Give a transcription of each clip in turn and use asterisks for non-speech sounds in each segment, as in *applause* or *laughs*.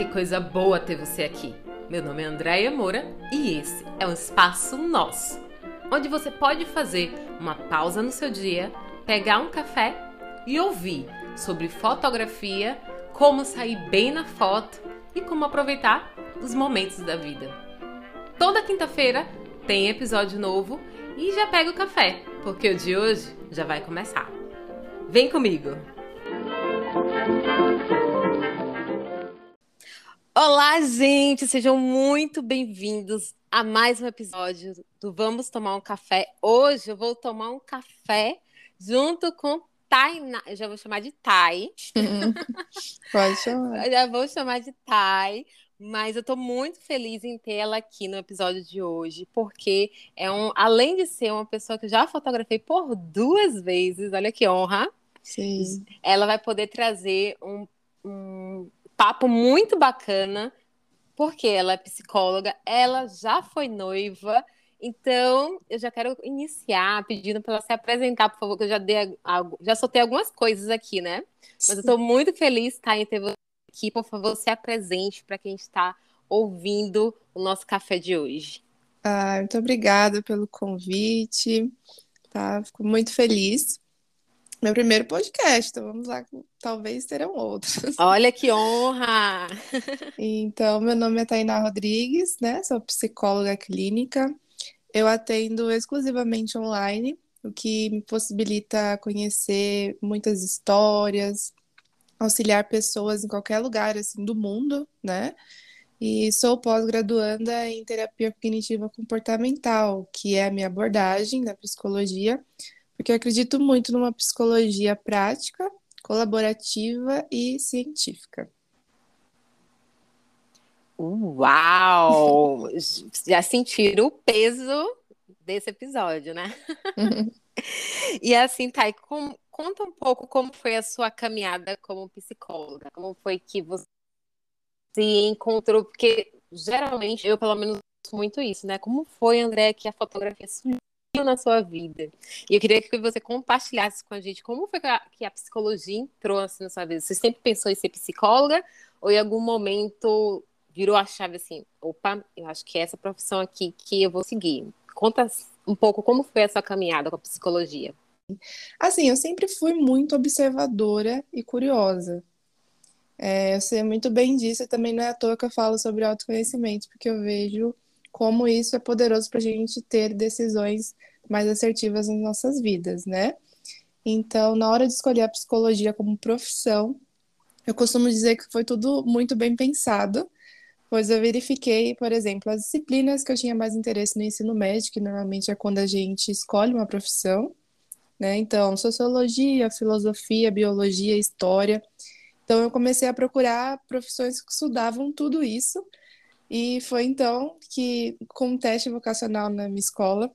Que coisa boa ter você aqui. Meu nome é Andréia Moura e esse é um espaço nosso, onde você pode fazer uma pausa no seu dia, pegar um café e ouvir sobre fotografia, como sair bem na foto e como aproveitar os momentos da vida. Toda quinta-feira tem episódio novo e já pega o café, porque o de hoje já vai começar. Vem comigo! Olá, gente! Sejam muito bem-vindos a mais um episódio do Vamos Tomar um Café. Hoje eu vou tomar um café junto com Tainá. Eu já vou chamar de Tai. Pode chamar. *laughs* Eu já vou chamar de Tai. Mas eu tô muito feliz em ter ela aqui no episódio de hoje, porque é um, além de ser uma pessoa que eu já fotografei por duas vezes, olha que honra. Sim. Ela vai poder trazer um, um papo muito bacana, porque ela é psicóloga, ela já foi noiva. Então, eu já quero iniciar pedindo para ela se apresentar, por favor, que eu já dei já soltei algumas coisas aqui, né? Mas eu estou muito feliz tá, em ter você aqui. Por favor, se apresente para quem está ouvindo o nosso café de hoje. Ah, muito obrigada pelo convite. Tá? Fico muito feliz meu primeiro podcast, então vamos lá, talvez terão outros. *laughs* Olha que honra! Então, meu nome é Tainá Rodrigues, né? Sou psicóloga clínica. Eu atendo exclusivamente online, o que me possibilita conhecer muitas histórias, auxiliar pessoas em qualquer lugar assim do mundo, né? E sou pós-graduanda em terapia cognitiva comportamental, que é a minha abordagem da psicologia porque eu acredito muito numa psicologia prática, colaborativa e científica. Uau! *laughs* Já sentiram o peso desse episódio, né? *laughs* e assim, Thay, com, conta um pouco como foi a sua caminhada como psicóloga. Como foi que você se encontrou? Porque geralmente, eu pelo menos muito isso, né? Como foi, André, que a fotografia surgiu na sua vida. E eu queria que você compartilhasse com a gente como foi que a, psicologia entrou assim na sua vida. Você sempre pensou em ser psicóloga ou em algum momento virou a chave assim, opa, eu acho que é essa profissão aqui que eu vou seguir. Conta um pouco como foi a sua caminhada com a psicologia. Assim, eu sempre fui muito observadora e curiosa. É, eu sei muito bem disso, e também não é à toa que eu falo sobre autoconhecimento, porque eu vejo como isso é poderoso para a gente ter decisões mais assertivas nas nossas vidas, né? Então, na hora de escolher a psicologia como profissão, eu costumo dizer que foi tudo muito bem pensado, pois eu verifiquei, por exemplo, as disciplinas que eu tinha mais interesse no ensino médio, que normalmente é quando a gente escolhe uma profissão, né? Então, sociologia, filosofia, biologia, história. Então, eu comecei a procurar profissões que estudavam tudo isso, e foi então que, com um teste vocacional na minha escola,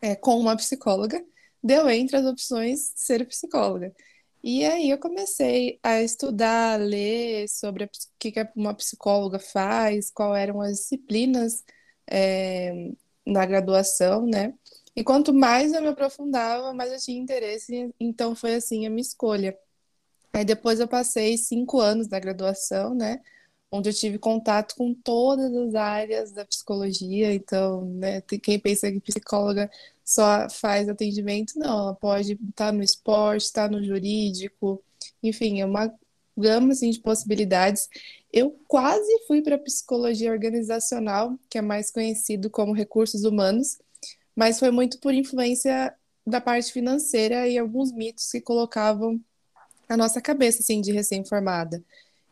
é, com uma psicóloga, deu entre as opções ser psicóloga. E aí eu comecei a estudar, a ler sobre o que uma psicóloga faz, quais eram as disciplinas é, na graduação, né? E quanto mais eu me aprofundava, mais eu tinha interesse, então foi assim a minha escolha. Aí depois eu passei cinco anos na graduação, né? Onde eu tive contato com todas as áreas da psicologia. Então, né, quem pensa que psicóloga só faz atendimento, não, ela pode estar no esporte, estar no jurídico, enfim, é uma gama assim, de possibilidades. Eu quase fui para psicologia organizacional, que é mais conhecido como recursos humanos, mas foi muito por influência da parte financeira e alguns mitos que colocavam a nossa cabeça assim de recém-formada.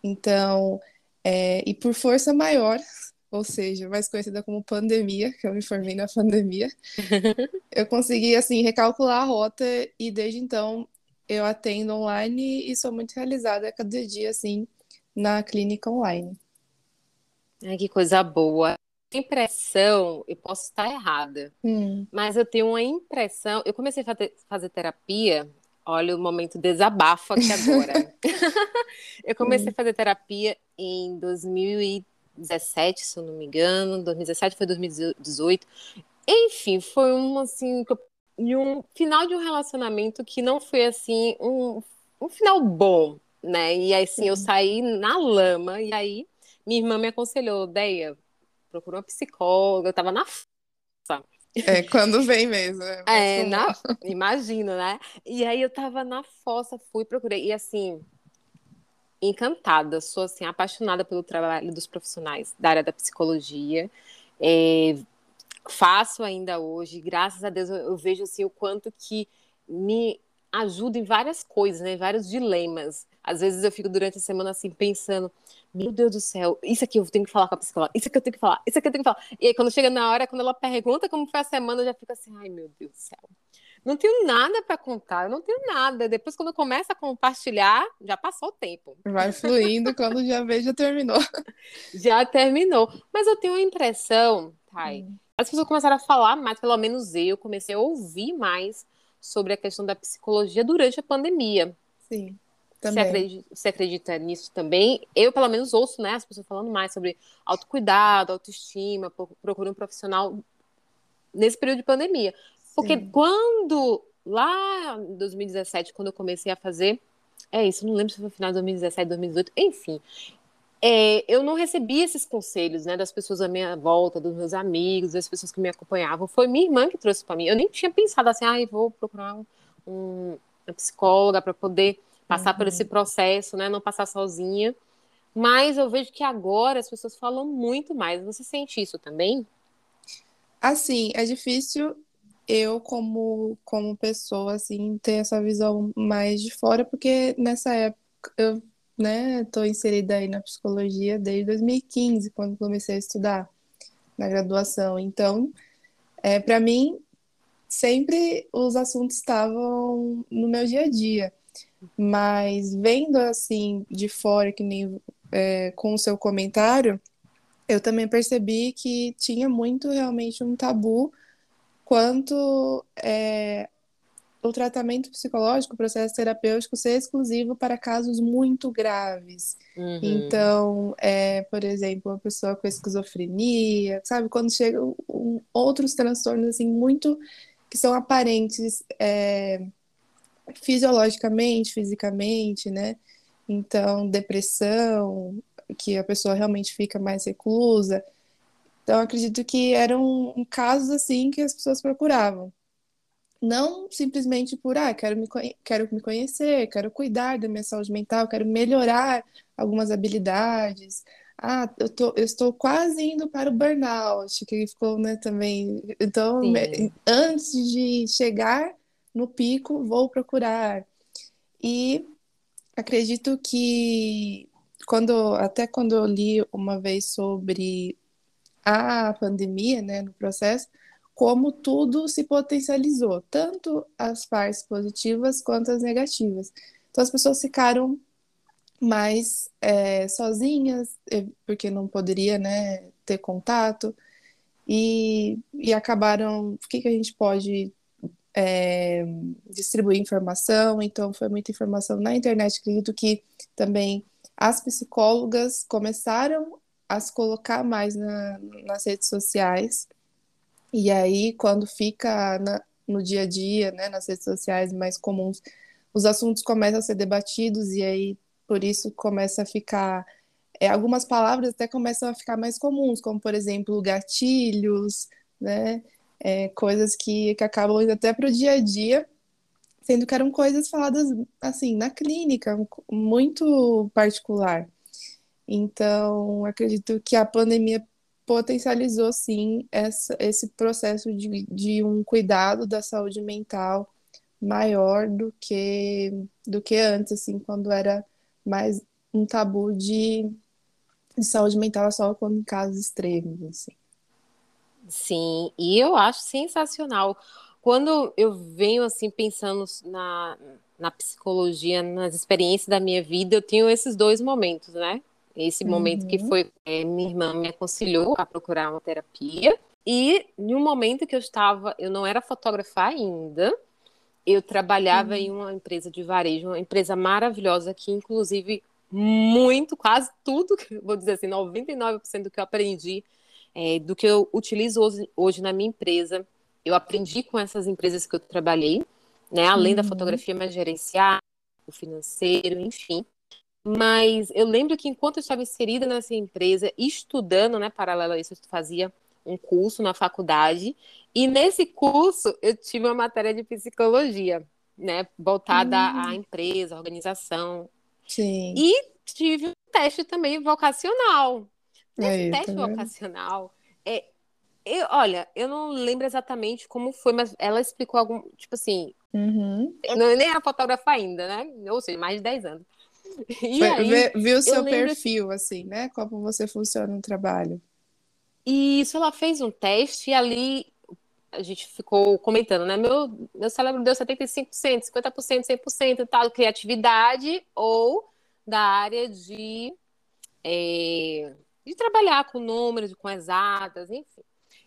Então, é, e por força maior, *laughs* ou seja, mais conhecida como pandemia, que eu me formei na pandemia, *laughs* eu consegui, assim, recalcular a rota e desde então eu atendo online e sou muito realizada cada dia, assim, na clínica online. Ai, que coisa boa. Impressão, eu posso estar errada, hum. mas eu tenho uma impressão. Eu comecei a fazer terapia Olha o momento desabafo aqui *laughs* agora. *laughs* eu comecei a fazer terapia em 2017, se eu não me engano. 2017 foi 2018. Enfim, foi um assim, um final de um relacionamento que não foi assim um, um final bom, né? E aí sim, eu saí na lama e aí minha irmã me aconselhou, Deia, procura uma psicóloga, eu tava na é, quando vem mesmo. É, é na... *laughs* imagino, né? E aí eu tava na fossa, fui, procurei. E assim, encantada, sou assim, apaixonada pelo trabalho dos profissionais da área da psicologia. É, faço ainda hoje, graças a Deus eu, eu, vejo assim o quanto que me ajuda em várias coisas, né? Vários dilemas. Às vezes eu fico durante a semana assim pensando, meu Deus do céu, isso aqui eu tenho que falar com a psicóloga, isso aqui eu tenho que falar, isso aqui eu tenho que falar. E aí quando chega na hora, quando ela pergunta como foi a semana, eu já fico assim, ai meu Deus do céu. Não tenho nada para contar, eu não tenho nada. Depois, quando começa a compartilhar, já passou o tempo. Vai fluindo, *laughs* quando já vê, já terminou. Já terminou. Mas eu tenho a impressão, Thay, hum. as pessoas começaram a falar mais, pelo menos eu comecei a ouvir mais sobre a questão da psicologia durante a pandemia. Sim. Também. Você acredita, você acredita nisso também? Eu, pelo menos, ouço né, as pessoas falando mais sobre autocuidado, autoestima, procure um profissional nesse período de pandemia. Porque Sim. quando, lá em 2017, quando eu comecei a fazer, é isso, não lembro se foi no final de 2017, 2018, enfim, é, eu não recebi esses conselhos, né, das pessoas à minha volta, dos meus amigos, das pessoas que me acompanhavam. Foi minha irmã que trouxe para mim. Eu nem tinha pensado assim, ah, vou procurar um, um, uma psicóloga para poder passar uhum. por esse processo, né, não passar sozinha. Mas eu vejo que agora as pessoas falam muito mais. Você sente isso também? Assim, é difícil eu como como pessoa assim ter essa visão mais de fora, porque nessa época eu né? Estou inserida aí na psicologia desde 2015, quando comecei a estudar na graduação. Então, é, para mim, sempre os assuntos estavam no meu dia a dia. Mas vendo assim de fora, que nem é, com o seu comentário, eu também percebi que tinha muito realmente um tabu quanto é, o tratamento psicológico, o processo terapêutico, ser exclusivo para casos muito graves. Uhum. Então, é, por exemplo, uma pessoa com esquizofrenia, sabe? Quando chegam um, outros transtornos, assim, muito que são aparentes é, fisiologicamente, fisicamente, né? Então, depressão, que a pessoa realmente fica mais reclusa. Então, acredito que eram casos assim que as pessoas procuravam não simplesmente por, ah, quero me, quero me conhecer, quero cuidar da minha saúde mental, quero melhorar algumas habilidades. Ah, eu, tô, eu estou quase indo para o burnout, que ficou, né, também. Então, antes de chegar no pico, vou procurar. E acredito que quando até quando eu li uma vez sobre a pandemia, né, no processo, como tudo se potencializou, tanto as partes positivas quanto as negativas. Então as pessoas ficaram mais é, sozinhas, porque não poderia né, ter contato, e, e acabaram. O que, que a gente pode é, distribuir informação? Então, foi muita informação na internet. Acredito que também as psicólogas começaram a se colocar mais na, nas redes sociais e aí, quando fica na, no dia a dia, né, nas redes sociais mais comuns, os assuntos começam a ser debatidos e aí, por isso, começa a ficar. É, algumas palavras até começam a ficar mais comuns, como, por exemplo, gatilhos, né, é, coisas que, que acabam indo até para o dia a dia, sendo que eram coisas faladas, assim, na clínica, muito particular. Então, acredito que a pandemia potencializou sim essa, esse processo de, de um cuidado da saúde mental maior do que do que antes, assim, quando era mais um tabu de, de saúde mental só quando em casos extremos, assim. Sim, e eu acho sensacional. Quando eu venho assim pensando na, na psicologia, nas experiências da minha vida, eu tenho esses dois momentos, né? Esse momento uhum. que foi, é, minha irmã me aconselhou a procurar uma terapia. E no momento que eu estava, eu não era fotógrafa ainda, eu trabalhava uhum. em uma empresa de varejo, uma empresa maravilhosa que, inclusive, muito, quase tudo, *laughs* vou dizer assim, 99% do que eu aprendi, é, do que eu utilizo hoje, hoje, na minha empresa, eu aprendi com essas empresas que eu trabalhei, né? Além uhum. da fotografia mais gerenciar, o financeiro, enfim. Mas eu lembro que enquanto eu estava inserida nessa empresa, estudando, né, paralelo a isso, eu fazia um curso na faculdade, e nesse curso eu tive uma matéria de psicologia, né, voltada hum. à empresa, à organização. Sim. E tive um teste também vocacional. Nesse teste tá vocacional, é, eu, olha, eu não lembro exatamente como foi, mas ela explicou algum, tipo assim, uhum. não, nem era fotógrafa ainda, né? Ou seja, mais de 10 anos. *laughs* E Foi, aí, viu o seu perfil, que... assim, né? Como você funciona no trabalho. Isso, ela fez um teste e ali a gente ficou comentando, né? Meu, meu cérebro deu 75%, 50%, 100% e tal, criatividade ou da área de, é, de trabalhar com números, com exatas, enfim.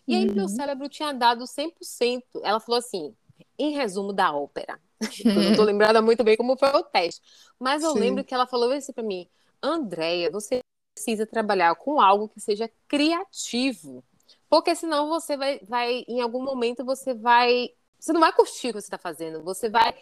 E aí, uhum. meu cérebro tinha dado 100%. Ela falou assim, em resumo da ópera. *laughs* eu não tô lembrada muito bem como foi o teste. Mas eu Sim. lembro que ela falou assim para mim: Andréia, você precisa trabalhar com algo que seja criativo. Porque senão você vai, vai, em algum momento, você vai. Você não vai curtir o que você está fazendo. Você vai.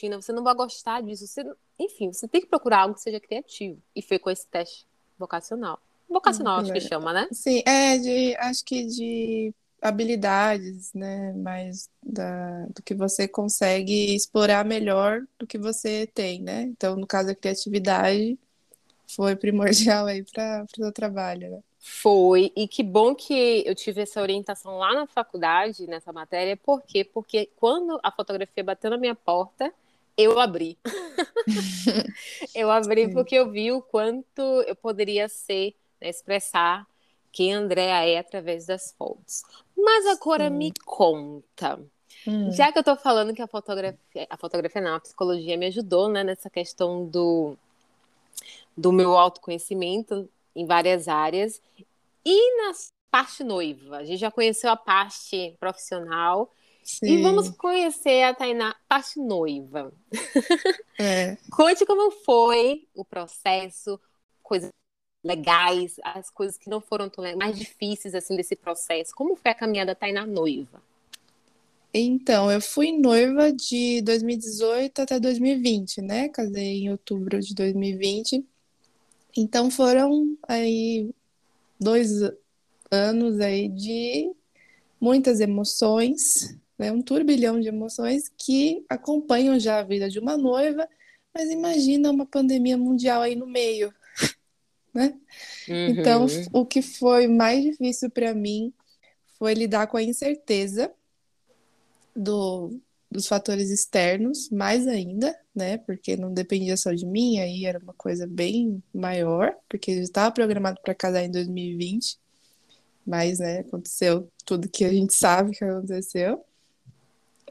Você não vai gostar disso. Você, enfim, você tem que procurar algo que seja criativo. E foi com esse teste vocacional. Vocacional, hum, acho que chama, né? Sim, é de. Acho que de habilidades, né? Mais da, do que você consegue explorar melhor do que você tem, né? Então, no caso, a criatividade foi primordial aí para o seu trabalho, né? Foi, e que bom que eu tive essa orientação lá na faculdade, nessa matéria, por quê? Porque quando a fotografia bateu na minha porta, eu abri. *laughs* eu abri Sim. porque eu vi o quanto eu poderia ser, né, expressar quem Andréa é através das fotos. Mas agora Sim. me conta. Hum. Já que eu tô falando que a fotografia, a fotografia não, a psicologia me ajudou, né, nessa questão do, do meu autoconhecimento em várias áreas. E na parte noiva, a gente já conheceu a parte profissional. Sim. E vamos conhecer a Tainá, parte noiva. *laughs* É. Conte como foi o processo, coisas legais, as coisas que não foram tão mais difíceis assim desse processo? Como foi a caminhada Tainá noiva? Então, eu fui noiva de 2018 até 2020, né? Casei em outubro de 2020. Então foram aí dois anos aí de muitas emoções, né? Um turbilhão de emoções que acompanham já a vida de uma noiva, mas imagina uma pandemia mundial aí no meio, *laughs* né? Então, uhum. Então, o que foi mais difícil para mim foi lidar com a incerteza do, dos fatores externos, mais ainda, né? Porque não dependia só de mim, aí era uma coisa bem maior, porque eu estava programado para casar em 2020, mas, né, aconteceu tudo que a gente sabe que aconteceu.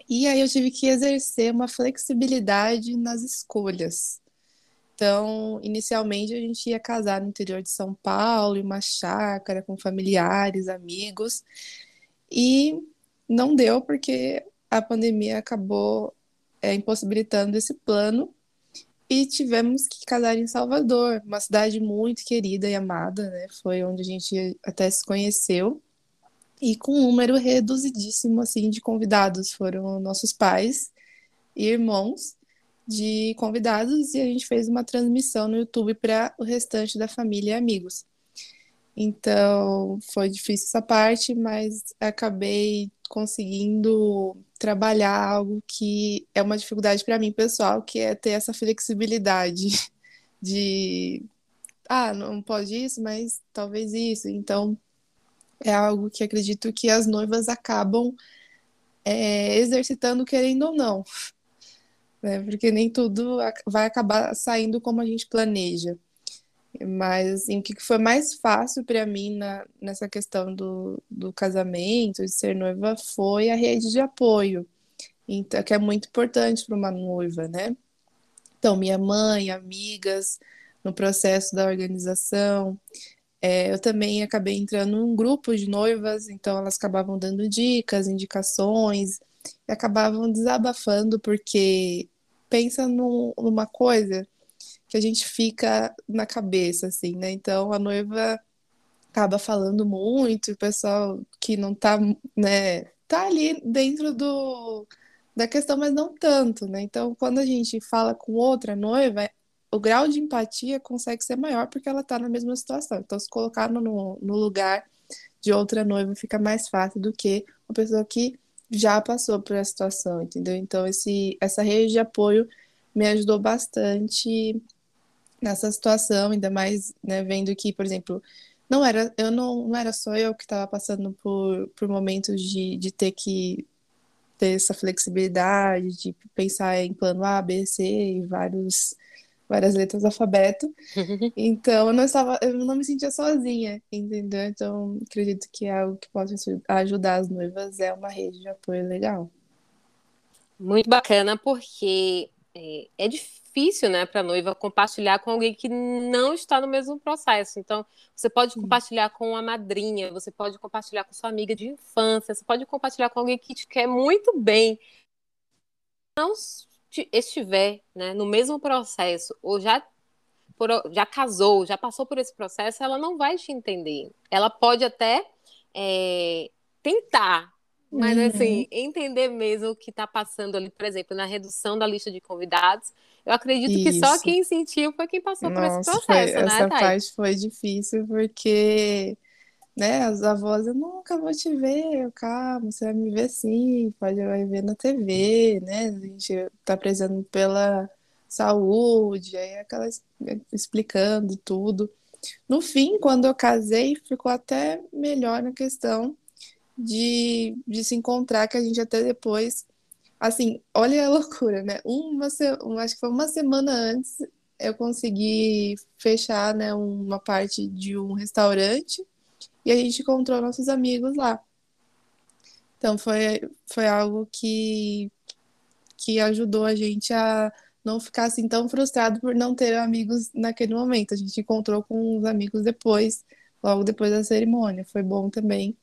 E aí eu tive que exercer uma flexibilidade nas escolhas. Então, inicialmente a gente ia casar no interior de São Paulo, em uma chácara, com familiares, amigos, e não deu porque a pandemia acabou é, impossibilitando esse plano e tivemos que casar em Salvador, uma cidade muito querida e amada, né? Foi onde a gente até se conheceu e com um número reduzidíssimo assim de convidados foram nossos pais e irmãos de convidados e a gente fez uma transmissão no YouTube para o restante da família e amigos. Então, foi difícil essa parte, mas acabei conseguindo trabalhar algo que é uma dificuldade para mim pessoal, que é ter essa flexibilidade de ah, não pode isso, mas talvez isso. Então, é algo que acredito que as noivas acabam é, exercitando querendo ou não né? Porque nem tudo vai acabar saindo como a gente planeja. Mas assim, o que foi mais fácil para mim na, nessa questão do, do casamento, de ser noiva, foi a rede de apoio, então, que é muito importante para uma noiva, né? Então, minha mãe, amigas, no processo da organização. É, eu também acabei entrando num grupo de noivas, então elas acabavam dando dicas, indicações, e acabavam desabafando, porque pensa num, numa coisa que a gente fica na cabeça, assim, né? Então a noiva acaba falando muito, o pessoal que não tá, né, tá ali dentro do da questão, mas não tanto, né? Então, quando a gente fala com outra noiva, o grau de empatia consegue ser maior porque ela está na mesma situação. Então, se colocar no, no lugar de outra noiva fica mais fácil do que uma pessoa que já passou por essa situação, entendeu? Então, esse, essa rede de apoio me ajudou bastante nessa situação, ainda mais né, vendo que, por exemplo, não era, eu não, não era só eu que estava passando por, por momentos de, de ter que ter essa flexibilidade, de pensar em plano A, B, C e vários várias letras do alfabeto. *laughs* Então eu não estava, eu não me sentia sozinha, entendeu? Então acredito que é algo que pode ajudar as noivas é uma rede de apoio legal. Muito bacana porque é, é difícil, né, para a noiva compartilhar com alguém que não está no mesmo processo. Então, você pode compartilhar com a madrinha, você pode compartilhar com sua amiga de infância, você pode compartilhar com alguém que te quer muito bem. Não estiver né, no mesmo processo ou já, por, já casou, já passou por esse processo, ela não vai te entender. Ela pode até é, tentar, mas uhum. assim, entender mesmo o que está passando ali, por exemplo, na redução da lista de convidados. Eu acredito Isso. que só quem sentiu foi quem passou Nossa, por esse processo, foi, né, Essa Thay? parte foi difícil porque né? As avós, eu nunca vou te ver, eu, calma, você vai me ver sim, pode vai ver na TV, né? A gente tá prezando pela saúde, aí aquela explicando tudo. No fim, quando eu casei, ficou até melhor na questão de, de se encontrar, que a gente até depois, assim, olha a *laughs* loucura, né? Uma, acho que foi uma semana antes, eu consegui fechar, né, uma parte de um restaurante e a gente encontrou nossos amigos lá. Então foi, foi algo que, que ajudou a gente a não ficar assim tão frustrado por não ter amigos naquele momento. A gente encontrou com os amigos depois, logo depois da cerimônia. Foi bom também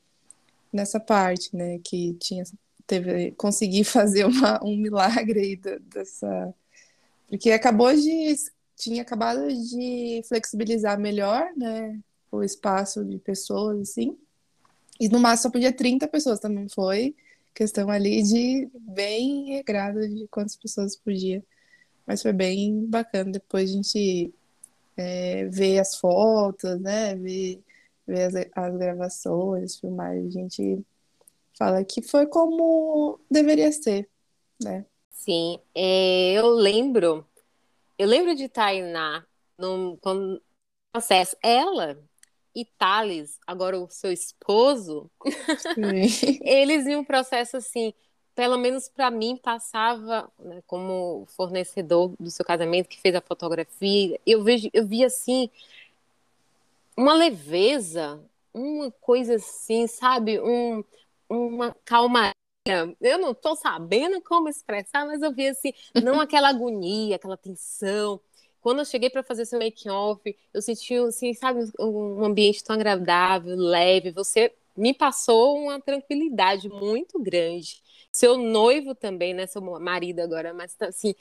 nessa parte, né? Que tinha teve consegui *laughs* fazer uma, um milagre aí dessa porque acabou de tinha acabado de flexibilizar melhor, né? O espaço de pessoas, assim. E no máximo só podia 30 pessoas também foi questão ali de bem regrada de quantas pessoas podia. Mas foi bem bacana. Depois a gente é, vê as fotos, né? Ver, as, as gravações, filmagens. A gente fala que foi como deveria ser, né? Sim, é, eu lembro, eu lembro de Tainá no, no processo. Ela e Thales, agora o seu esposo, *laughs* eles em um processo assim, pelo menos para mim, passava né, como fornecedor do seu casamento, que fez a fotografia, eu, vejo, eu vi assim, uma leveza, uma coisa assim, sabe? Um, uma calmaria. Eu não estou sabendo como expressar, mas eu vi assim, não aquela agonia, aquela tensão, quando eu cheguei para fazer seu make-off, eu senti, assim, sabe, um ambiente tão agradável, leve. Você me passou uma tranquilidade muito grande. Seu noivo também, né? Seu marido agora, mas assim,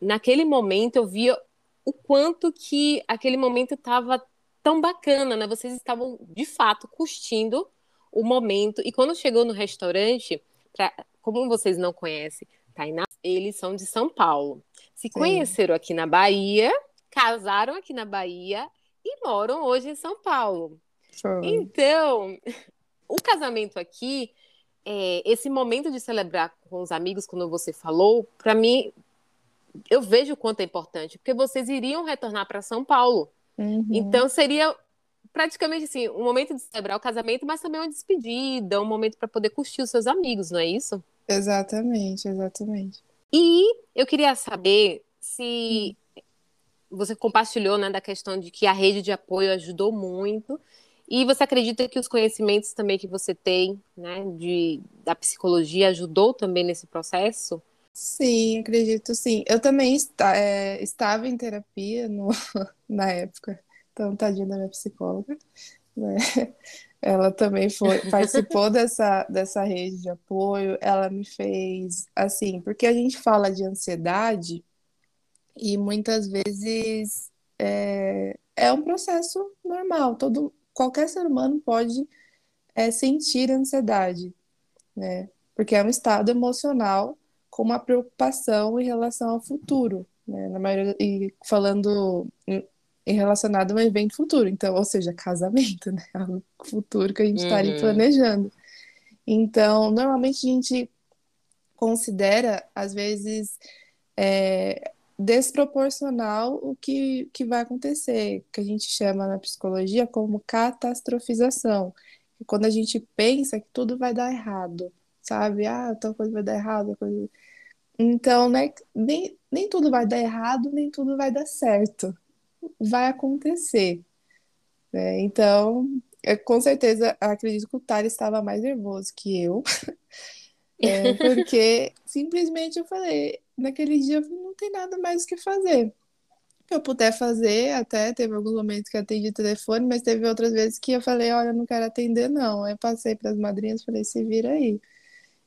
naquele momento eu via o quanto que aquele momento estava tão bacana, né? Vocês estavam de fato curtindo o momento. E quando chegou no restaurante, pra, como vocês não conhecem, Tainá, eles são de São Paulo. Se Sim. conheceram aqui na Bahia, casaram aqui na Bahia e moram hoje em São Paulo. Então, *laughs* o casamento aqui, é, esse momento de celebrar com os amigos, quando você falou, para mim, eu vejo o quanto é importante, porque vocês iriam retornar para São Paulo. Uhum. Então, seria praticamente assim, um momento de celebrar o casamento, mas também uma despedida, um momento para poder curtir os seus amigos, não é isso? Exatamente, exatamente. E eu queria saber se você compartilhou né, da questão de que a rede de apoio ajudou muito. E você acredita que os conhecimentos também que você tem né, de, da psicologia ajudou também nesse processo? Sim, acredito sim. Eu também está, é, estava em terapia no, *laughs* na época, então tadinha da minha psicóloga. Né? Ela também foi, participou *laughs* dessa, dessa rede de apoio. Ela me fez assim, porque a gente fala de ansiedade e muitas vezes é, é um processo normal. Todo, qualquer ser humano pode é, sentir ansiedade, né? Porque é um estado emocional com uma preocupação em relação ao futuro, né? Na maioria, e falando em relacionado a um evento futuro, então, ou seja, casamento, *laughs* né? Algo futuro que a gente está uhum. ali planejando. Então, normalmente a gente considera, às vezes, é, desproporcional o que, que vai acontecer, que a gente chama na psicologia como catastrofização. Quando a gente pensa que tudo vai dar errado, sabe? Ah, tal coisa vai dar errado, coisa... Então, né, nem, nem tudo vai dar errado, nem tudo vai dar certo. Vai acontecer. Né? Então, eu, com certeza, acredito que o Tari estava mais nervoso que eu. *laughs* É, porque simplesmente eu falei, naquele dia não tem nada mais o que fazer. Que eu puder fazer, até teve alguns momentos que eu atendi o telefone, mas teve outras vezes que eu falei, olha, não quero atender, não. Aí eu passei para as madrinhas falei, se vira aí.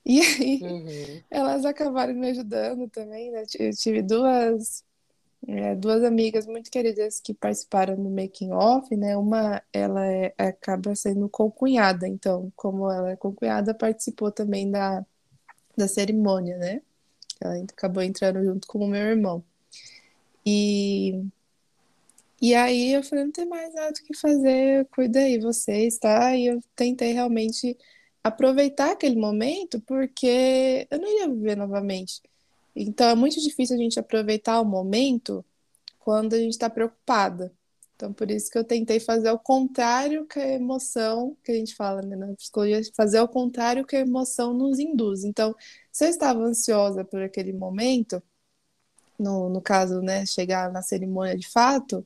E aí uhum. elas acabaram me ajudando também, né? Eu tive duas, é, duas amigas muito queridas que participaram do making off, né? Uma ela é, acaba sendo concunhada, então, como ela é concunhada, participou também da, da cerimônia, né? Ela acabou entrando junto com o meu irmão. E, e aí eu falei, não tem mais nada o que fazer, cuida aí vocês, tá? E eu tentei realmente aproveitar aquele momento, porque eu não iria viver novamente. Então é muito difícil a gente aproveitar o momento quando a gente está preocupada. Então, por isso que eu tentei fazer o contrário que a emoção, que a gente fala né, na psicologia, fazer o contrário que a emoção nos induz. Então, se eu estava ansiosa por aquele momento, no, no caso, né, chegar na cerimônia de fato,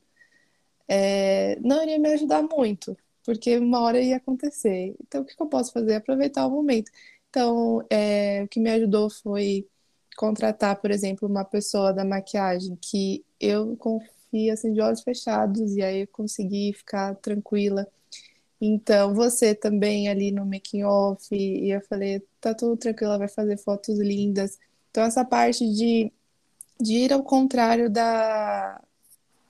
é, não iria me ajudar muito, porque uma hora ia acontecer. Então, o que, que eu posso fazer? Aproveitar o momento. Então, é, o que me ajudou foi contratar, por exemplo, uma pessoa da maquiagem que eu confio assim de olhos fechados e aí eu consegui ficar tranquila. Então, você também ali no making off, e eu falei, tá tudo tranquilo, ela vai fazer fotos lindas. Então, essa parte de, de ir ao contrário da,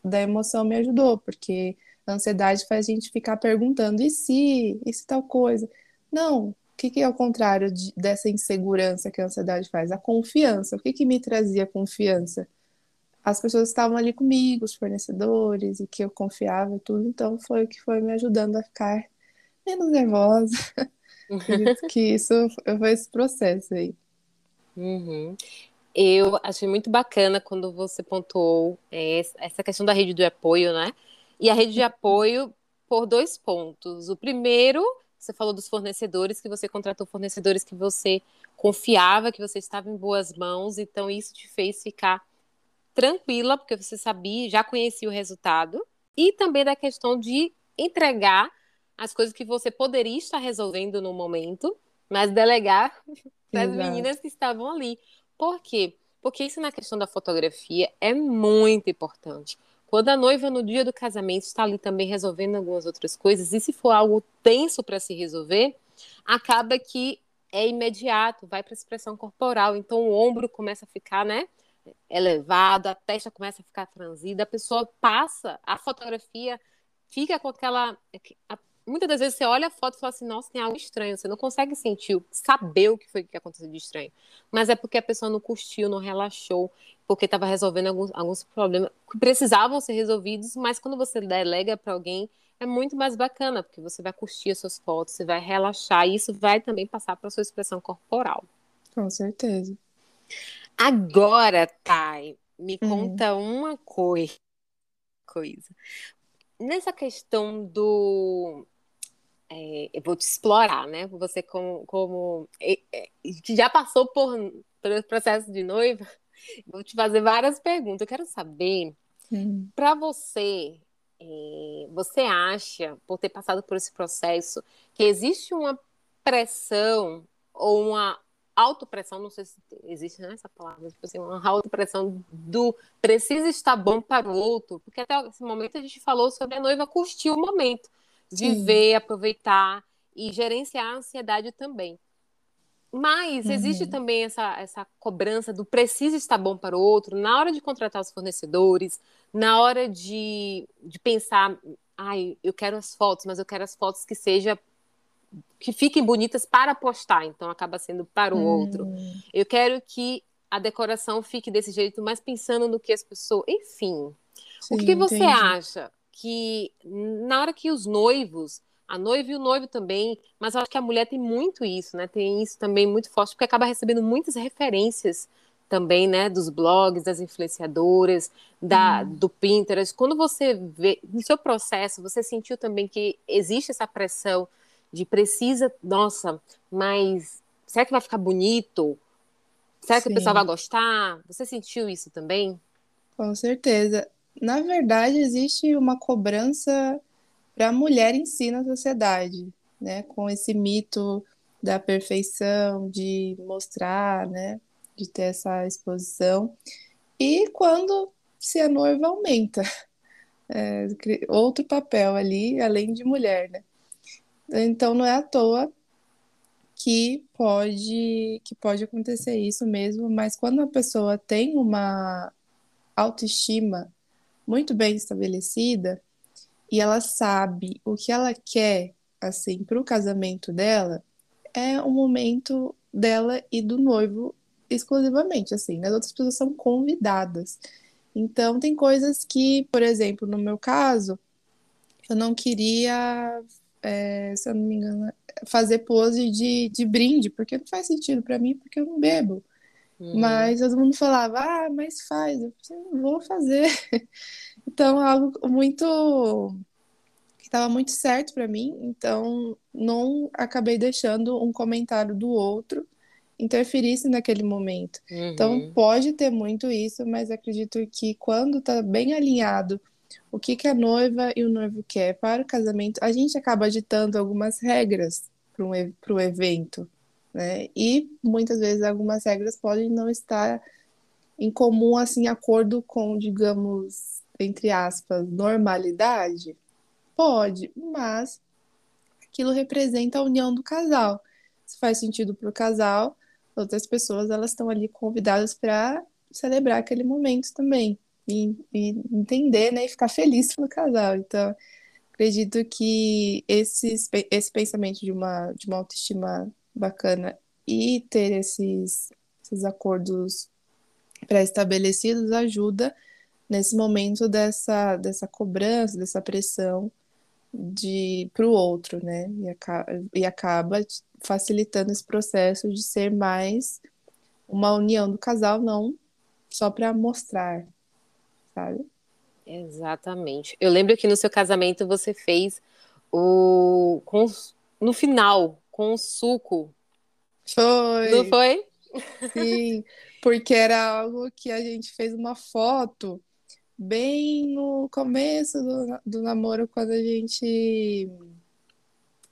da emoção me ajudou, porque a ansiedade faz a gente ficar perguntando, e se? E se tal coisa? Não, o que, que é o contrário de, dessa insegurança que a ansiedade faz? A confiança. O que, que me trazia confiança? as pessoas estavam ali comigo, os fornecedores, e que eu confiava e tudo, então foi o que foi me ajudando a ficar menos nervosa. *laughs* que isso foi esse processo aí. Uhum. Eu achei muito bacana quando você pontuou é, essa questão da rede de apoio, né? E a rede de apoio por dois pontos. O primeiro, você falou dos fornecedores, que você contratou fornecedores que você confiava, que você estava em boas mãos, então isso te fez ficar tranquila, porque você sabia, já conhecia o resultado, e também da questão de entregar as coisas que você poderia estar resolvendo no momento, mas delegar *laughs* para as meninas que estavam ali. Por quê? Porque isso na questão da fotografia é muito importante. Quando a noiva, no dia do casamento, está ali também resolvendo algumas outras coisas, e se for algo tenso para se resolver, acaba que é imediato, vai para a expressão corporal. Então o ombro começa a ficar, né? elevado, a testa começa a ficar franzida, a pessoa passa, a fotografia fica com aquela. Muitas das vezes você olha a foto e fala assim, nossa, tem algo estranho, você não consegue sentir, saber o que foi que aconteceu de estranho. Mas é porque a pessoa não curtiu, não relaxou, porque estava resolvendo alguns, alguns problemas que precisavam ser resolvidos, mas quando você delega para alguém, é muito mais bacana, porque você vai curtir as suas fotos, você vai relaxar, e isso vai também passar para sua expressão corporal. Com certeza. Agora, Thay, me hum. conta uma coisa. coisa. Nessa questão do. É, eu vou te explorar, né? Você, como, como que já passou por, pelo processo de noiva, *laughs* vou te fazer várias perguntas. Eu quero saber, para você, é, você acha, por ter passado por esse processo, que existe uma pressão ou uma autopressão, não sei se existe né, essa palavra, tipo assim, uma autopressão do precisa estar bom para o outro, porque até esse momento a gente falou sobre a noiva curtir o momento, viver, Sim. aproveitar e gerenciar a ansiedade também. Mas uhum. existe também essa, essa cobrança do precisa estar bom para o outro na hora de contratar os fornecedores, na hora de, de pensar, ai, eu quero as fotos, mas eu quero as fotos que seja que fiquem bonitas para postar, então acaba sendo para o hum. outro. Eu quero que a decoração fique desse jeito, mas pensando no que as pessoas. Enfim. Sim, o que você entendi. acha que na hora que os noivos, a noiva e o noivo também, mas eu acho que a mulher tem muito isso, né? Tem isso também muito forte, porque acaba recebendo muitas referências também, né, dos blogs, das influenciadoras, da, hum. do Pinterest. Quando você vê no seu processo, você sentiu também que existe essa pressão de precisa, nossa, mas será que vai ficar bonito? Será que Sim. o pessoal vai gostar? Você sentiu isso também? Com certeza. Na verdade, existe uma cobrança para a mulher em si na sociedade, né? Com esse mito da perfeição, de mostrar, né? De ter essa exposição. E quando se a noiva aumenta, *laughs* é, outro papel ali, além de mulher, né? Então não é à toa que pode que pode acontecer isso mesmo, mas quando a pessoa tem uma autoestima muito bem estabelecida e ela sabe o que ela quer assim para o casamento dela, é o momento dela e do noivo exclusivamente, assim, né? As outras pessoas são convidadas. Então, tem coisas que, por exemplo, no meu caso, eu não queria, é, se eu não me engano, fazer pose de, de brinde, porque não faz sentido para mim, porque eu não bebo. Uhum. Mas todo mundo falava, ah, mas faz. Eu não vou fazer. *laughs* então, é algo muito. que estava muito certo para mim, então não acabei deixando um comentário do outro interferisse naquele momento. Uhum. Então, pode ter muito isso, mas acredito que quando está bem alinhado o que, que a noiva e o noivo quer para o casamento, a gente acaba ditando algumas regras para um, o evento, né? E muitas vezes algumas regras podem não estar em comum, assim, acordo com, digamos, entre aspas, normalidade. Pode, mas aquilo representa a união do casal. Se faz sentido para o casal, outras pessoas elas estão ali convidadas para celebrar aquele momento também e, e, entender, né, e ficar feliz pelo casal. Então, acredito que esse, esse pensamento de uma, de uma autoestima bacana e ter esses, esses acordos pré-estabelecidos ajuda nesse momento dessa, dessa cobrança, dessa pressão de para o outro, né? E, acaba, e acaba facilitando esse processo de ser mais uma união do casal, não só para mostrar, sabe? Exatamente. Eu lembro que no seu casamento você fez o no final com suco. Foi. Não foi? Sim, porque era algo que a gente fez uma foto bem no começo do, do namoro, quando a gente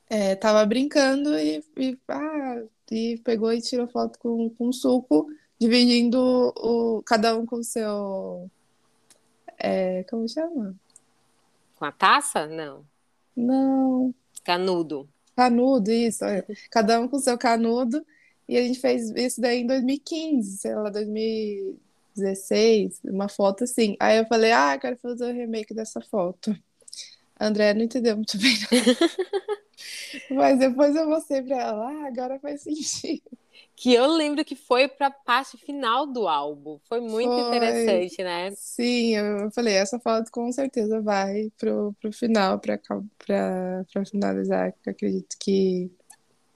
é, tava brincando e, e, ah, e pegou e tirou foto com, com suco, dividindo o, cada um com o seu é, como chama? Com a taça? Não. Não. Canudo. Canudo, isso. É. Cada um com seu canudo. E a gente fez isso daí em 2015, sei lá, 2016, uma foto assim. Aí eu falei, ah, quero fazer o remake dessa foto. A André não entendeu muito bem. *laughs* Mas depois eu mostrei pra ela, ah, agora faz sentido que eu lembro que foi para a parte final do álbum. Foi muito foi. interessante, né? Sim, eu falei, essa foto com certeza vai pro, pro final, para finalizar. Eu acredito que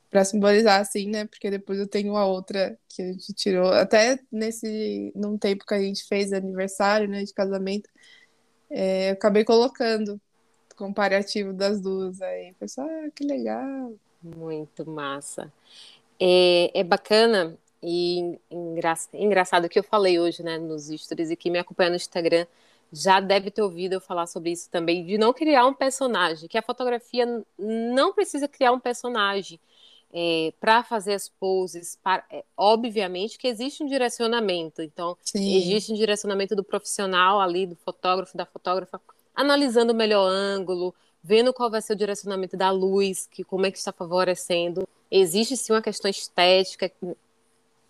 para simbolizar assim, né? Porque depois eu tenho a outra que a gente tirou, até nesse num tempo que a gente fez aniversário, né, de casamento, é, eu acabei colocando comparativo das duas aí. Pessoal, ah, que legal. Muito massa. É, é bacana e engra, engraçado que eu falei hoje, né, nos stories e que me acompanha no Instagram já deve ter ouvido eu falar sobre isso também, de não criar um personagem, que a fotografia não precisa criar um personagem é, para fazer as poses. Para, é, obviamente que existe um direcionamento, então Sim. existe um direcionamento do profissional ali, do fotógrafo, da fotógrafa, analisando o melhor ângulo, vendo qual vai ser o direcionamento da luz, que como é que está favorecendo Existe sim uma questão estética,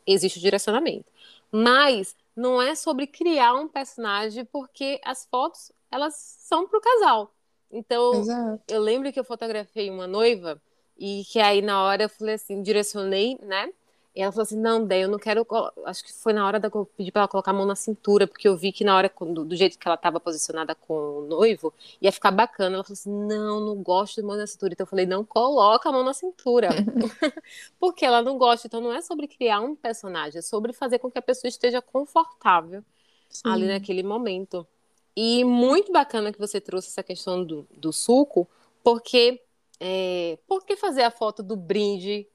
existe o direcionamento. Mas não é sobre criar um personagem, porque as fotos, elas são para o casal. Então, Exato. eu lembro que eu fotografei uma noiva e que aí na hora eu falei assim, direcionei, né? E ela falou assim: não, Dé, eu não quero. Acho que foi na hora da eu pedi para ela colocar a mão na cintura, porque eu vi que na hora, do, do jeito que ela estava posicionada com o noivo, ia ficar bacana. Ela falou assim: não, não gosto de mão na cintura. Então eu falei: não coloca a mão na cintura. *laughs* *laughs* porque ela não gosta. Então não é sobre criar um personagem, é sobre fazer com que a pessoa esteja confortável Sim. ali naquele momento. E muito bacana que você trouxe essa questão do, do suco, porque. É, por que fazer a foto do brinde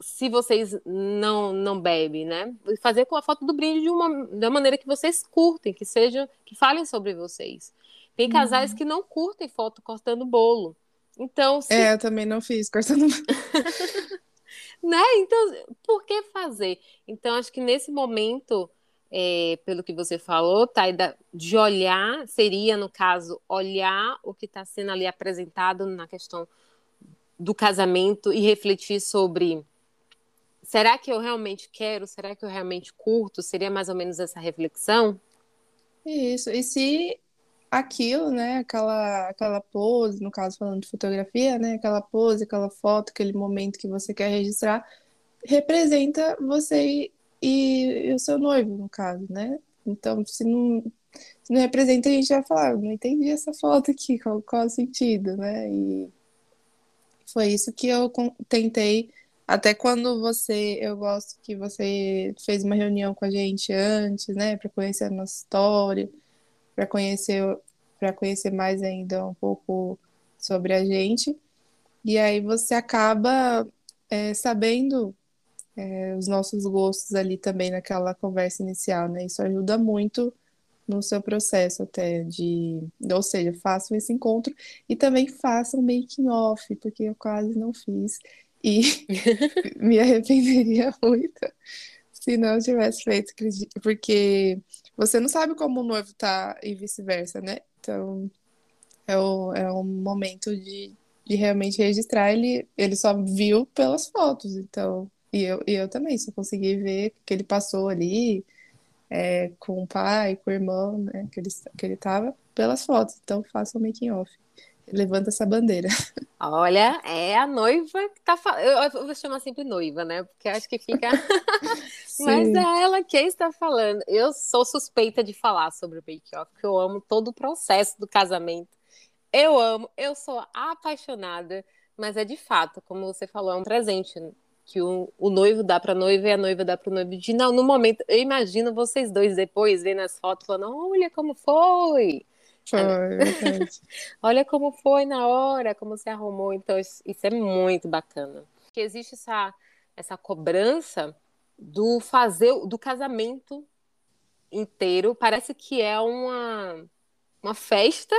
se vocês não não bebem, né? Fazer com a foto do brinde de uma da maneira que vocês curtem, que seja que falem sobre vocês. Tem casais uhum. que não curtem foto cortando bolo. Então, se... É, eu também não fiz cortando *laughs* né? Então, por que fazer? Então, acho que nesse momento, é, pelo que você falou, tá, de olhar, seria, no caso, olhar o que está sendo ali apresentado na questão do casamento e refletir sobre será que eu realmente quero? Será que eu realmente curto? Seria mais ou menos essa reflexão? Isso. E se aquilo, né, aquela aquela pose, no caso falando de fotografia, né, aquela pose, aquela foto, aquele momento que você quer registrar, representa você e, e o seu noivo, no caso, né? Então, se não, se não representa, a gente vai falar, não entendi essa foto aqui, qual, qual o sentido, né? E foi isso que eu tentei até quando você, eu gosto que você fez uma reunião com a gente antes, né, para conhecer a nossa história, para conhecer, para conhecer mais ainda um pouco sobre a gente. E aí você acaba é, sabendo é, os nossos gostos ali também naquela conversa inicial, né? Isso ajuda muito no seu processo até de, ou seja, façam esse encontro e também façam making off, porque eu quase não fiz. E *laughs* me arrependeria muito se não tivesse feito, porque você não sabe como o noivo tá e vice-versa, né? Então, é, o, é um momento de, de realmente registrar. Ele, ele só viu pelas fotos, então. E eu, e eu também só consegui ver que ele passou ali é, com o pai, com o irmão, né? Que ele, que ele tava pelas fotos. Então, faça o making off. Levanta essa bandeira. Olha, é a noiva que tá falando. Eu, vou chamar sempre noiva, né? Porque acho que fica. *laughs* *laughs* Mas é ela que está falando. Eu sou suspeita de falar sobre o bake-off, porque eu amo todo o processo do casamento. Eu amo, eu sou apaixonada, mas é de fato, como você falou, é um presente que o, o noivo dá para a noiva e a noiva dá para o noivo. De não, no momento, eu imagino vocês dois depois vendo as fotos, falando: olha como foi. Foi, *laughs* Olha como foi na hora, como se arrumou. Então, isso é muito bacana. Porque existe essa, essa cobrança do fazer, do casamento inteiro. Parece que é uma, uma festa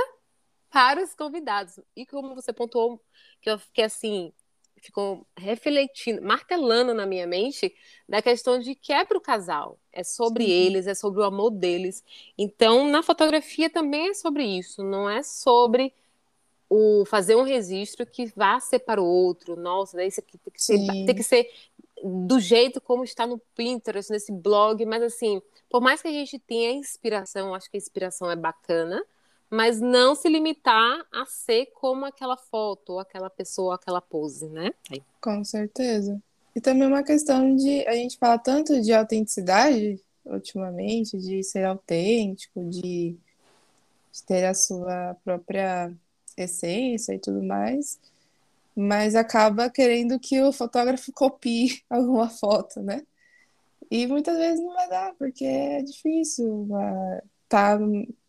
para os convidados. E como você pontuou, que eu fiquei assim, ficou refletindo, martelando na minha mente da questão de que é para o casal, é sobre Sim. eles, é sobre o amor deles. Então, na fotografia também é sobre isso, não é sobre o fazer um registro que vá ser para o outro. Nossa, isso aqui tem que ser, tem que ser do jeito como está no Pinterest, nesse blog, mas assim, por mais que a gente tenha inspiração, acho que a inspiração é bacana, mas não se limitar a ser como aquela foto, ou aquela pessoa, ou aquela pose, né? Com certeza. E também uma questão de a gente fala tanto de autenticidade ultimamente, de ser autêntico, de, de ter a sua própria essência e tudo mais, mas acaba querendo que o fotógrafo copie *laughs* alguma foto, né? E muitas vezes não vai dar, porque é difícil tá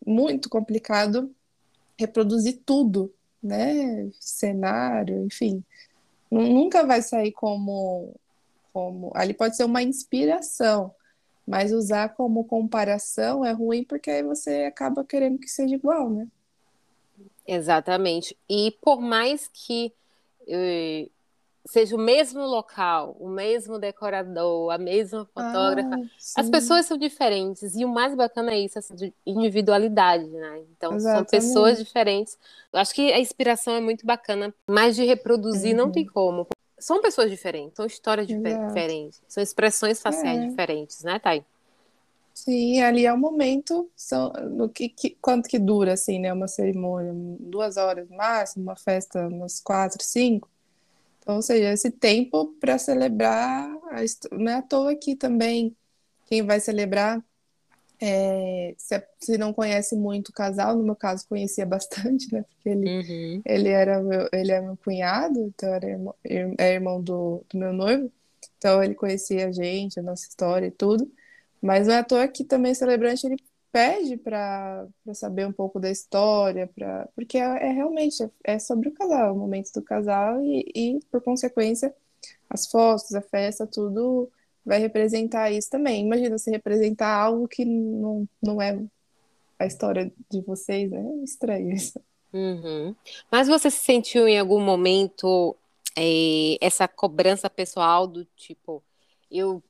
muito complicado reproduzir tudo, né? Cenário, enfim. Nunca vai sair como, como. Ali pode ser uma inspiração, mas usar como comparação é ruim porque aí você acaba querendo que seja igual, né? Exatamente. E por mais que eh, seja o mesmo local, o mesmo decorador, a mesma fotógrafa, ah, as pessoas são diferentes e o mais bacana é isso, essa individualidade, né? Então Exatamente. são pessoas diferentes. Eu acho que a inspiração é muito bacana, mas de reproduzir uhum. não tem como. São pessoas diferentes, são histórias Exato. diferentes, são expressões faciais é. diferentes, né, Thay? Sim, ali é o momento, são, no que, que, quanto que dura, assim, né, uma cerimônia? Duas horas máximo, uma festa umas quatro, cinco? Então, ou seja, esse tempo para celebrar, não é à toa que também quem vai celebrar, é, se, se, não conhece muito o casal, no meu caso conhecia bastante, né? Porque ele, uhum. ele, era meu, ele é meu cunhado, então era irmão, é irmão do, do meu noivo, então ele conhecia a gente, a nossa história e tudo. Mas não é à toa que também celebrante ele pede para saber um pouco da história, pra, porque é, é realmente é, sobre o casal, é o momento do casal e, e, por consequência, as fotos, a festa, tudo vai representar isso também. Imagina você representar algo que não, não é a história de vocês, né? É estranho isso. Uhum. Mas você se sentiu em algum momento é, essa cobrança pessoal do tipo, eu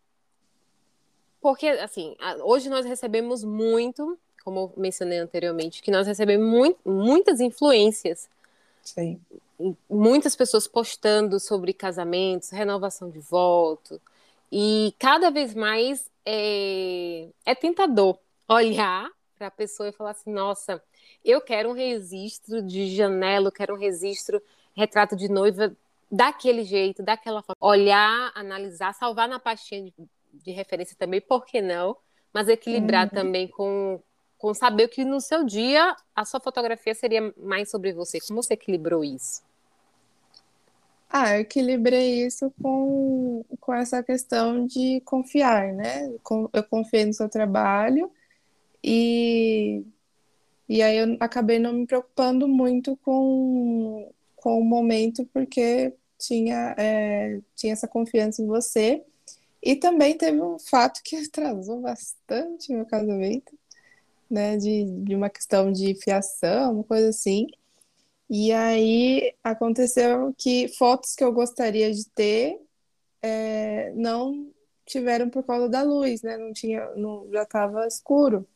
porque, assim, hoje nós recebemos muito, como mencionei anteriormente, que nós recebemos muito, muitas influências. Sim. Muitas pessoas postando sobre casamentos, renovação de voto. E cada vez mais é, é tentador olhar para a pessoa e falar assim: nossa, eu quero um registro de janela, eu quero um registro, retrato de noiva daquele jeito, daquela forma. Olhar, analisar, salvar na pastinha de de referência também, por que não? Mas equilibrar uhum. também com, com saber que no seu dia a sua fotografia seria mais sobre você. Como você equilibrou isso? Ah, eu equilibrei isso com, com essa questão de confiar, né? Eu confiei no seu trabalho e, e aí eu acabei não me preocupando muito com, com o momento, porque tinha, é, tinha essa confiança em você. E também teve um fato que *laughs* atrasou bastante meu casamento, né? De, de uma questão de fiação, uma coisa assim. E aí aconteceu que fotos que eu gostaria de ter é, não tiveram por causa da luz, né? Não tinha, não, já estava escuro.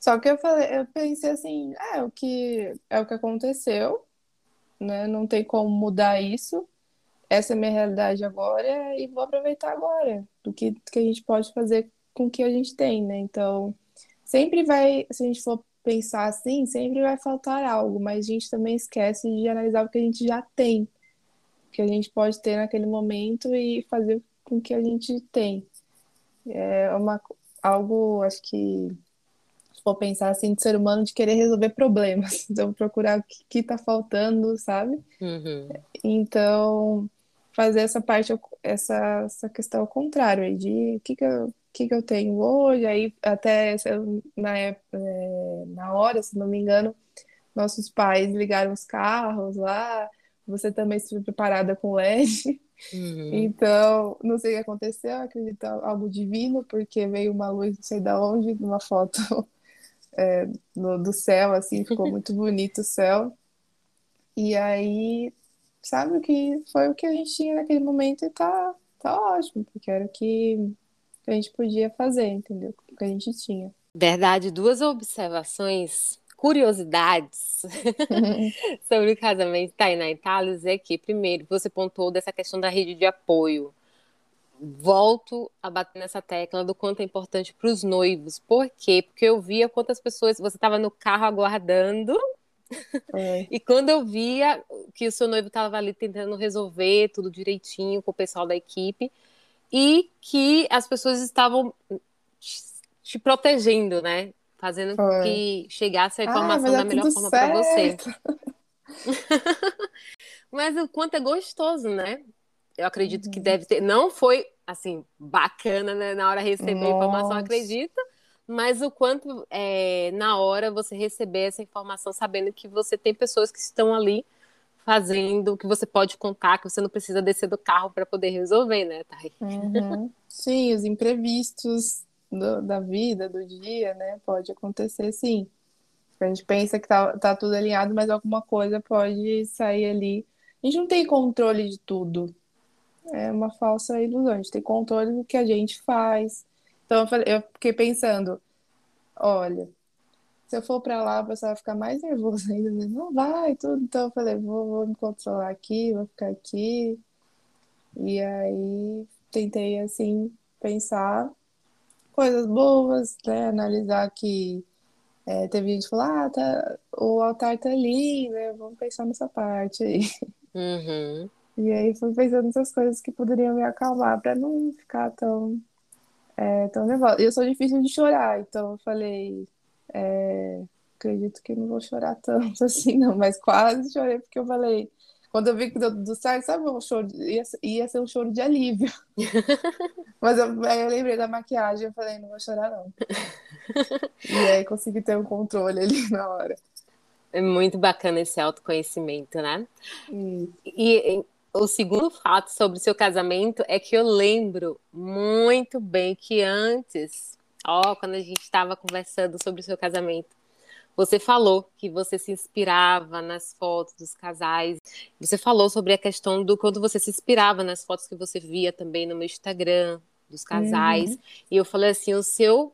Só que eu falei, eu pensei assim, é o que é o que aconteceu, né? Não tem como mudar isso essa é a minha realidade agora e vou aproveitar agora do que, que a gente pode fazer com o que a gente tem, né? Então, sempre vai, se a gente for pensar assim, sempre vai faltar algo, mas a gente também esquece de analisar o que a gente já tem, que a gente pode ter naquele momento e fazer com o que a gente tem. É uma, algo, acho que, se for pensar assim, de ser humano, de querer resolver problemas, *laughs* então procurar o que está faltando, sabe? Uhum. Então, fazer essa parte, essa, essa questão ao contrário, de o que, que, eu, que, que eu tenho hoje, aí até na, é, na hora, se não me engano, nossos pais ligaram os carros lá, você também esteve preparada com LED. Uhum. Então, não sei o que aconteceu, acredito algo divino, porque veio uma luz, não sei de onde, numa foto *laughs* é, no, do céu, assim, ficou muito bonito o céu. E aí sabe que foi o que a gente tinha naquele momento e tá, tá ótimo, porque era o que a gente podia fazer, entendeu? O que a gente tinha. Verdade, duas observações, curiosidades *laughs* sobre o casamento Tainá e Thales é que, primeiro, você pontuou dessa questão da rede de apoio. Volto a bater nessa tecla do quanto é importante para os noivos. Por quê? Porque eu via quantas pessoas você estava no carro aguardando é. E quando eu via que o seu noivo estava ali tentando resolver tudo direitinho com o pessoal da equipe e que as pessoas estavam te protegendo, né? Fazendo com que chegasse a ah, informação ah, da melhor forma para você. *laughs* mas o quanto é gostoso, né? Eu acredito uhum. que deve ter. Não foi assim bacana, né? Na hora de receber Nossa. a informação, acredita mas o quanto é, na hora você receber essa informação sabendo que você tem pessoas que estão ali fazendo, que você pode contar, que você não precisa descer do carro para poder resolver, né, Thay? Uhum. *laughs* Sim, os imprevistos do, da vida, do dia, né, pode acontecer sim. A gente pensa que tá, tá tudo alinhado, mas alguma coisa pode sair ali. A gente não tem controle de tudo. É uma falsa ilusão. A gente tem controle do que a gente faz, então eu, falei, eu fiquei pensando, olha, se eu for para lá, o pessoal vai ficar mais nervoso ainda, né? não vai, tudo. Então eu falei, vou, vou me controlar aqui, vou ficar aqui. E aí tentei assim pensar coisas boas, né? Analisar que é, teve gente que falou, ah, tá, o altar tá ali, né? Vamos pensar nessa parte aí. Uhum. E aí fui pensando nessas coisas que poderiam me acalmar para não ficar tão, é, tão nervosa. Eu sou difícil de chorar, então eu falei, é, acredito que não vou chorar tanto *laughs* assim, não, mas quase chorei porque eu falei, quando eu vi que deu tudo certo, sabe um choro, ia, ia ser um choro de alívio. *laughs* mas eu, aí eu lembrei da maquiagem, eu falei, não vou chorar não. *laughs* e aí consegui ter um controle ali na hora. É muito bacana esse autoconhecimento, né? Hum. E, o segundo fato sobre o seu casamento é que eu lembro muito bem que antes, ó, quando a gente estava conversando sobre o seu casamento, você falou que você se inspirava nas fotos dos casais. Você falou sobre a questão do quando você se inspirava nas fotos que você via também no meu Instagram dos casais. Uhum. E eu falei assim, o seu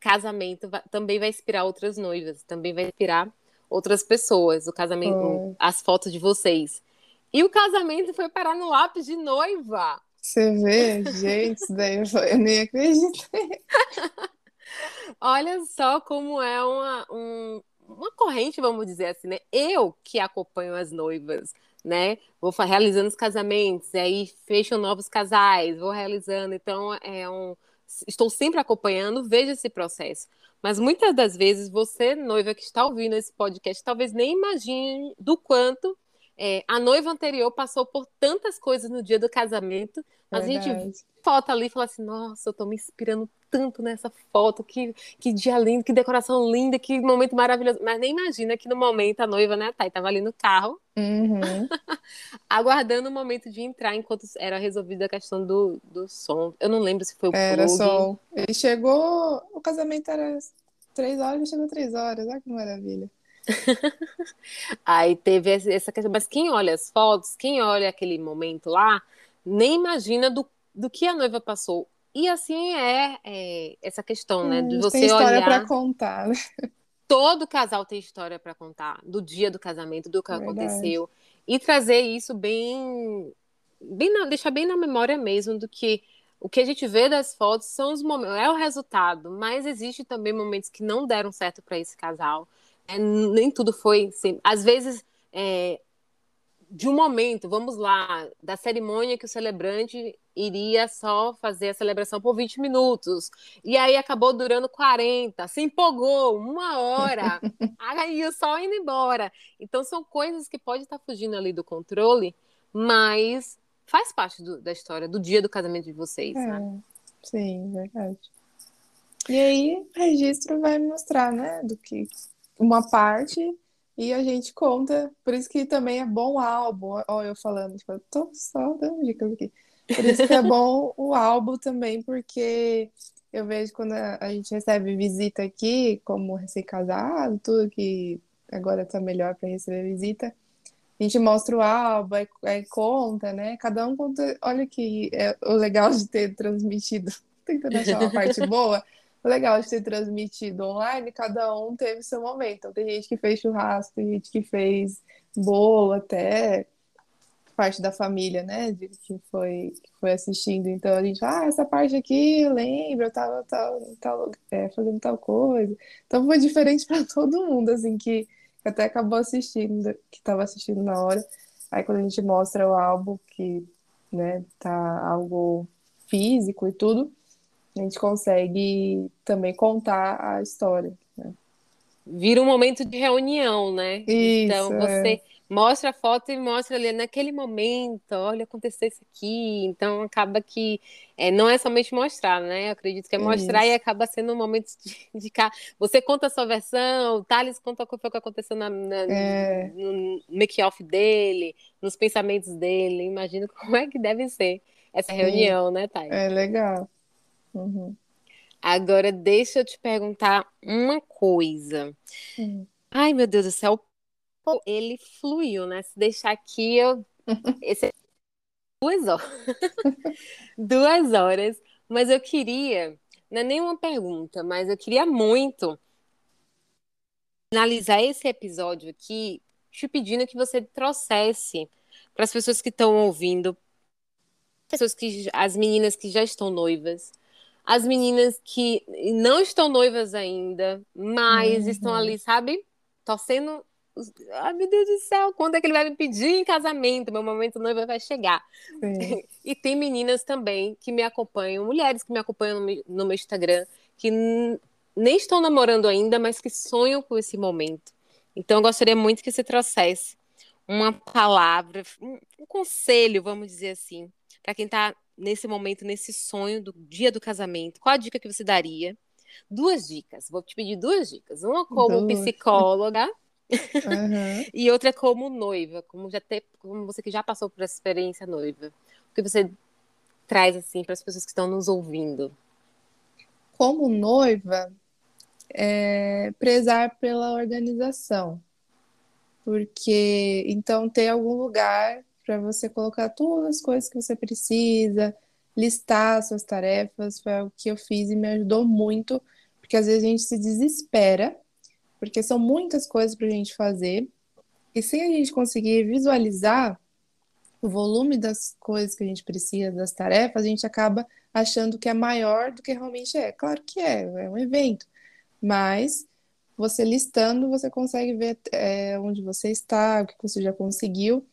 casamento vai, também vai inspirar outras noivas, também vai inspirar outras pessoas, o casamento, oh. as fotos de vocês. E o casamento foi parar no lápis de noiva. Você vê, gente, isso daí eu nem acreditei. *laughs* Olha só como é uma, um, uma corrente, vamos dizer assim, né? Eu que acompanho as noivas, né? Vou realizando os casamentos, e aí fecham novos casais, vou realizando. Então, é um. Estou sempre acompanhando, vejo esse processo. Mas muitas das vezes, você, noiva que está ouvindo esse podcast, talvez nem imagine do quanto é, a noiva anterior passou por tantas coisas no dia do casamento. Mas Verdade. a gente foto ali e fala assim: nossa, eu tô me inspirando tanto nessa foto, que, que dia lindo, que decoração linda, que momento maravilhoso. Mas nem imagina que no momento a noiva, né, Thay, tava ali no carro, uhum. *laughs* aguardando o momento de entrar enquanto era resolvida a questão do, do som. Eu não lembro se foi o Era plug. som. Ele chegou, o casamento era três horas, ele chegou três horas, olha que maravilha. *laughs* Aí teve essa questão, mas quem olha as fotos, quem olha aquele momento lá, nem imagina do, do que a noiva passou. E assim é, é essa questão, né? De hum, você tem história olhar. para contar, né? Todo casal tem história para contar, do dia do casamento, do que Verdade. aconteceu. E trazer isso bem. bem na, deixar bem na memória mesmo do que o que a gente vê das fotos são os momentos, é o resultado, mas existe também momentos que não deram certo para esse casal. É, nem tudo foi. Assim, às vezes, é, de um momento, vamos lá, da cerimônia que o celebrante iria só fazer a celebração por 20 minutos. E aí acabou durando 40, se empolgou, uma hora, *laughs* aí o sol indo embora. Então são coisas que pode estar fugindo ali do controle, mas faz parte do, da história, do dia do casamento de vocês, é, né? Sim, verdade. E aí, o registro vai mostrar, né, do que uma parte e a gente conta, por isso que também é bom o álbum. Olha, eu falando, tipo, eu tô só dando dicas aqui. Por isso que é bom o álbum também, porque eu vejo quando a gente recebe visita aqui, como recém-casado, tudo que agora tá melhor para receber visita. A gente mostra o álbum, aí, conta, né? Cada um conta. Olha que é o legal de ter transmitido, *laughs* tentando achar uma parte boa legal de ter transmitido online, cada um teve seu momento. Então, tem gente que fez churrasco, tem gente que fez bolo, até parte da família, né, de, que foi, foi assistindo. Então, a gente, ah, essa parte aqui, eu lembro, eu tava tal, tal, é, fazendo tal coisa. Então, foi diferente *laughs* para todo mundo, assim, que, que até acabou assistindo, que estava assistindo na hora. Aí, quando a gente mostra o álbum, que, né, tá algo físico e tudo, a gente consegue também contar a história. Né? Vira um momento de reunião, né? Isso, então você é. mostra a foto e mostra ali naquele momento, olha, aconteceu isso aqui. Então acaba que é, não é somente mostrar, né? Eu acredito que é mostrar isso. e acaba sendo um momento de, de cá. Você conta a sua versão, o Thales conta o que foi que aconteceu na, na é. no make-off dele, nos pensamentos dele. Imagino *laughs* como é que deve ser essa reunião, Sim. né, Thay? É legal. Uhum. Agora, deixa eu te perguntar uma coisa. Uhum. Ai, meu Deus do céu, ele fluiu, né? Se deixar aqui, eu. *laughs* Esse... Duas horas. *laughs* Duas horas. Mas eu queria. Não é nenhuma pergunta, mas eu queria muito finalizar esse episódio aqui te pedindo que você trouxesse para as pessoas que estão ouvindo, pessoas que as meninas que já estão noivas, as meninas que não estão noivas ainda, mas uhum. estão ali, sabe? Torcendo Ai, meu Deus do céu, quando é que ele vai me pedir em casamento? Meu momento noiva vai chegar. *laughs* E tem meninas também que me acompanham, mulheres que me acompanham no meu, no meu Instagram, que nem estão namorando ainda, mas que sonham com esse momento. Então, eu gostaria muito que você trouxesse uma palavra, um, um conselho, vamos dizer assim, para quem está nesse momento, nesse sonho do dia do casamento. Qual a dica que você daria? Duas dicas. Vou te pedir duas dicas. Uma como duas. psicóloga uhum. *laughs* e outra como noiva, como já ter, como você que já passou por essa experiência noiva. O que você traz assim para as pessoas que estão nos ouvindo? Como noiva, é, prezar pela organização. Porque então ter algum lugar para você colocar todas as coisas que você precisa, listar suas tarefas, foi o que eu fiz e me ajudou muito, porque às vezes a gente se desespera, porque são muitas coisas para a gente fazer, e sem a gente conseguir visualizar o volume das coisas que a gente precisa, das tarefas, a gente acaba achando que é maior do que realmente é. Claro que é, é um evento, mas você listando, você consegue ver é, onde você está, o que você já conseguiu.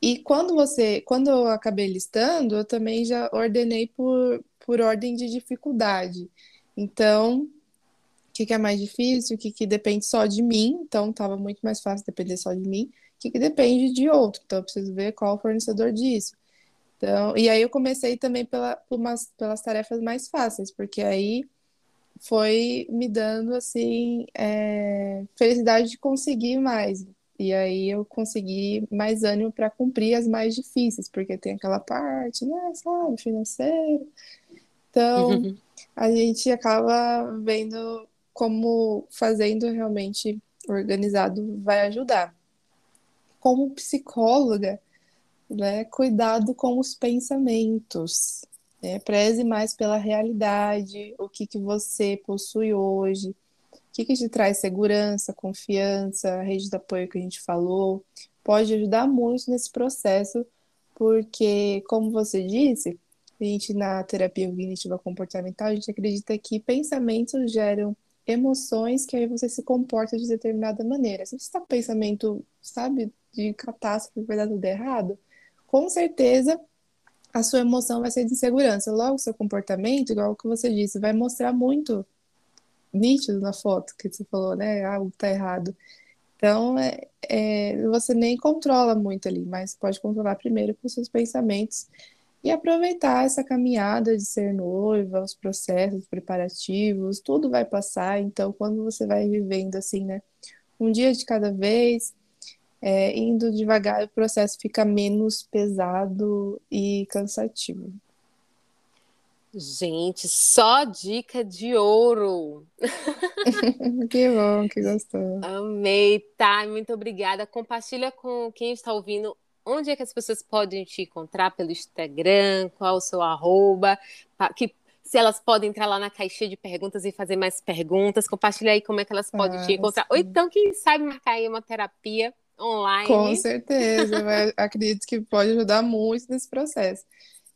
E quando você, quando eu acabei listando, eu também já ordenei por, por ordem de dificuldade. Então, o que, que é mais difícil, o que, que depende só de mim, então estava muito mais fácil depender só de mim, o que, que depende de outro, então eu preciso ver qual o fornecedor disso. Então, e aí eu comecei também pela, umas, pelas tarefas mais fáceis, porque aí foi me dando assim é, felicidade de conseguir mais. E aí eu consegui mais ânimo para cumprir as mais difíceis, porque tem aquela parte, né, sabe, financeira. Então, uhum. *laughs* a gente acaba vendo como fazendo realmente organizado vai ajudar. Como psicóloga, né, cuidado com os pensamentos. Né? Preze mais pela realidade, o que, que você possui hoje, que, que te traz segurança, confiança, rede de apoio que a gente falou. Pode ajudar muito nesse processo, porque, como você disse, a gente na terapia cognitiva comportamental, a gente acredita que pensamentos geram emoções que aí você se comporta de determinada maneira. Se você está com pensamento, sabe, de catástrofe, vai dar tudo errado, com certeza a sua emoção vai ser de insegurança. Logo, seu comportamento, igual o que você disse, vai mostrar muito nítido na foto que você falou, né? Algo tá errado. Então, é, é, você nem controla muito ali, mas pode controlar primeiro com seus pensamentos e aproveitar essa caminhada de ser noiva, os processos preparativos, tudo vai passar. Então, quando você vai vivendo assim, né? Um dia de cada vez, é, indo devagar, o processo fica menos pesado e cansativo. Gente, só dica de ouro. *laughs* que bom, que gostou. Amei, tá? Muito obrigada. Compartilha com quem está ouvindo onde é que as pessoas podem te encontrar pelo Instagram, qual o seu arroba, que se elas podem entrar lá na caixinha de perguntas e fazer mais perguntas, compartilha aí como é que elas podem ah, te encontrar. Sim. Ou então, quem sabe marcar aí uma terapia online. Com certeza, acredito que pode ajudar muito nesse processo.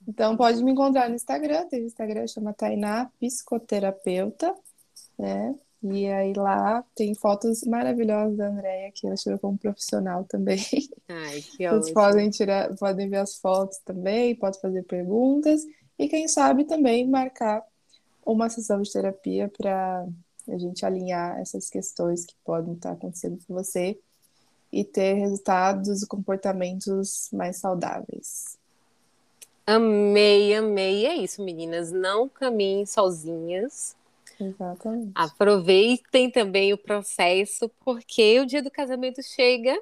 Então, pode me encontrar no Instagram, tem o Instagram, chama Tainá Psicoterapeuta, né? E aí lá tem fotos maravilhosas da Andrea, que ela tirou como profissional também. Ai, que *laughs* Vocês podem tirar, podem ver as fotos também, podem fazer perguntas e quem sabe também marcar uma sessão de terapia para a gente alinhar essas questões que podem estar acontecendo com você e ter resultados e comportamentos mais saudáveis. Amei, amei. E é isso, meninas. Não caminhem sozinhas. Exatamente. Aproveitem também o processo, porque o dia do casamento chega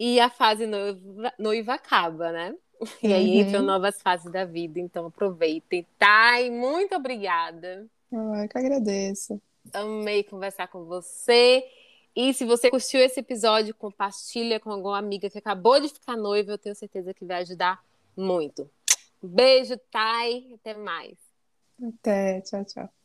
e a fase noiva, noiva acaba, né? E aí uhum. entram novas fases da vida, então aproveitem. Thay, muito obrigada. Ah, eu que agradeço. Amei conversar com você. E se você curtiu esse episódio, compartilha com alguma amiga que acabou de ficar noiva, eu tenho certeza que vai ajudar muito. Beijo, Thay, até mais. Até, tchau, tchau.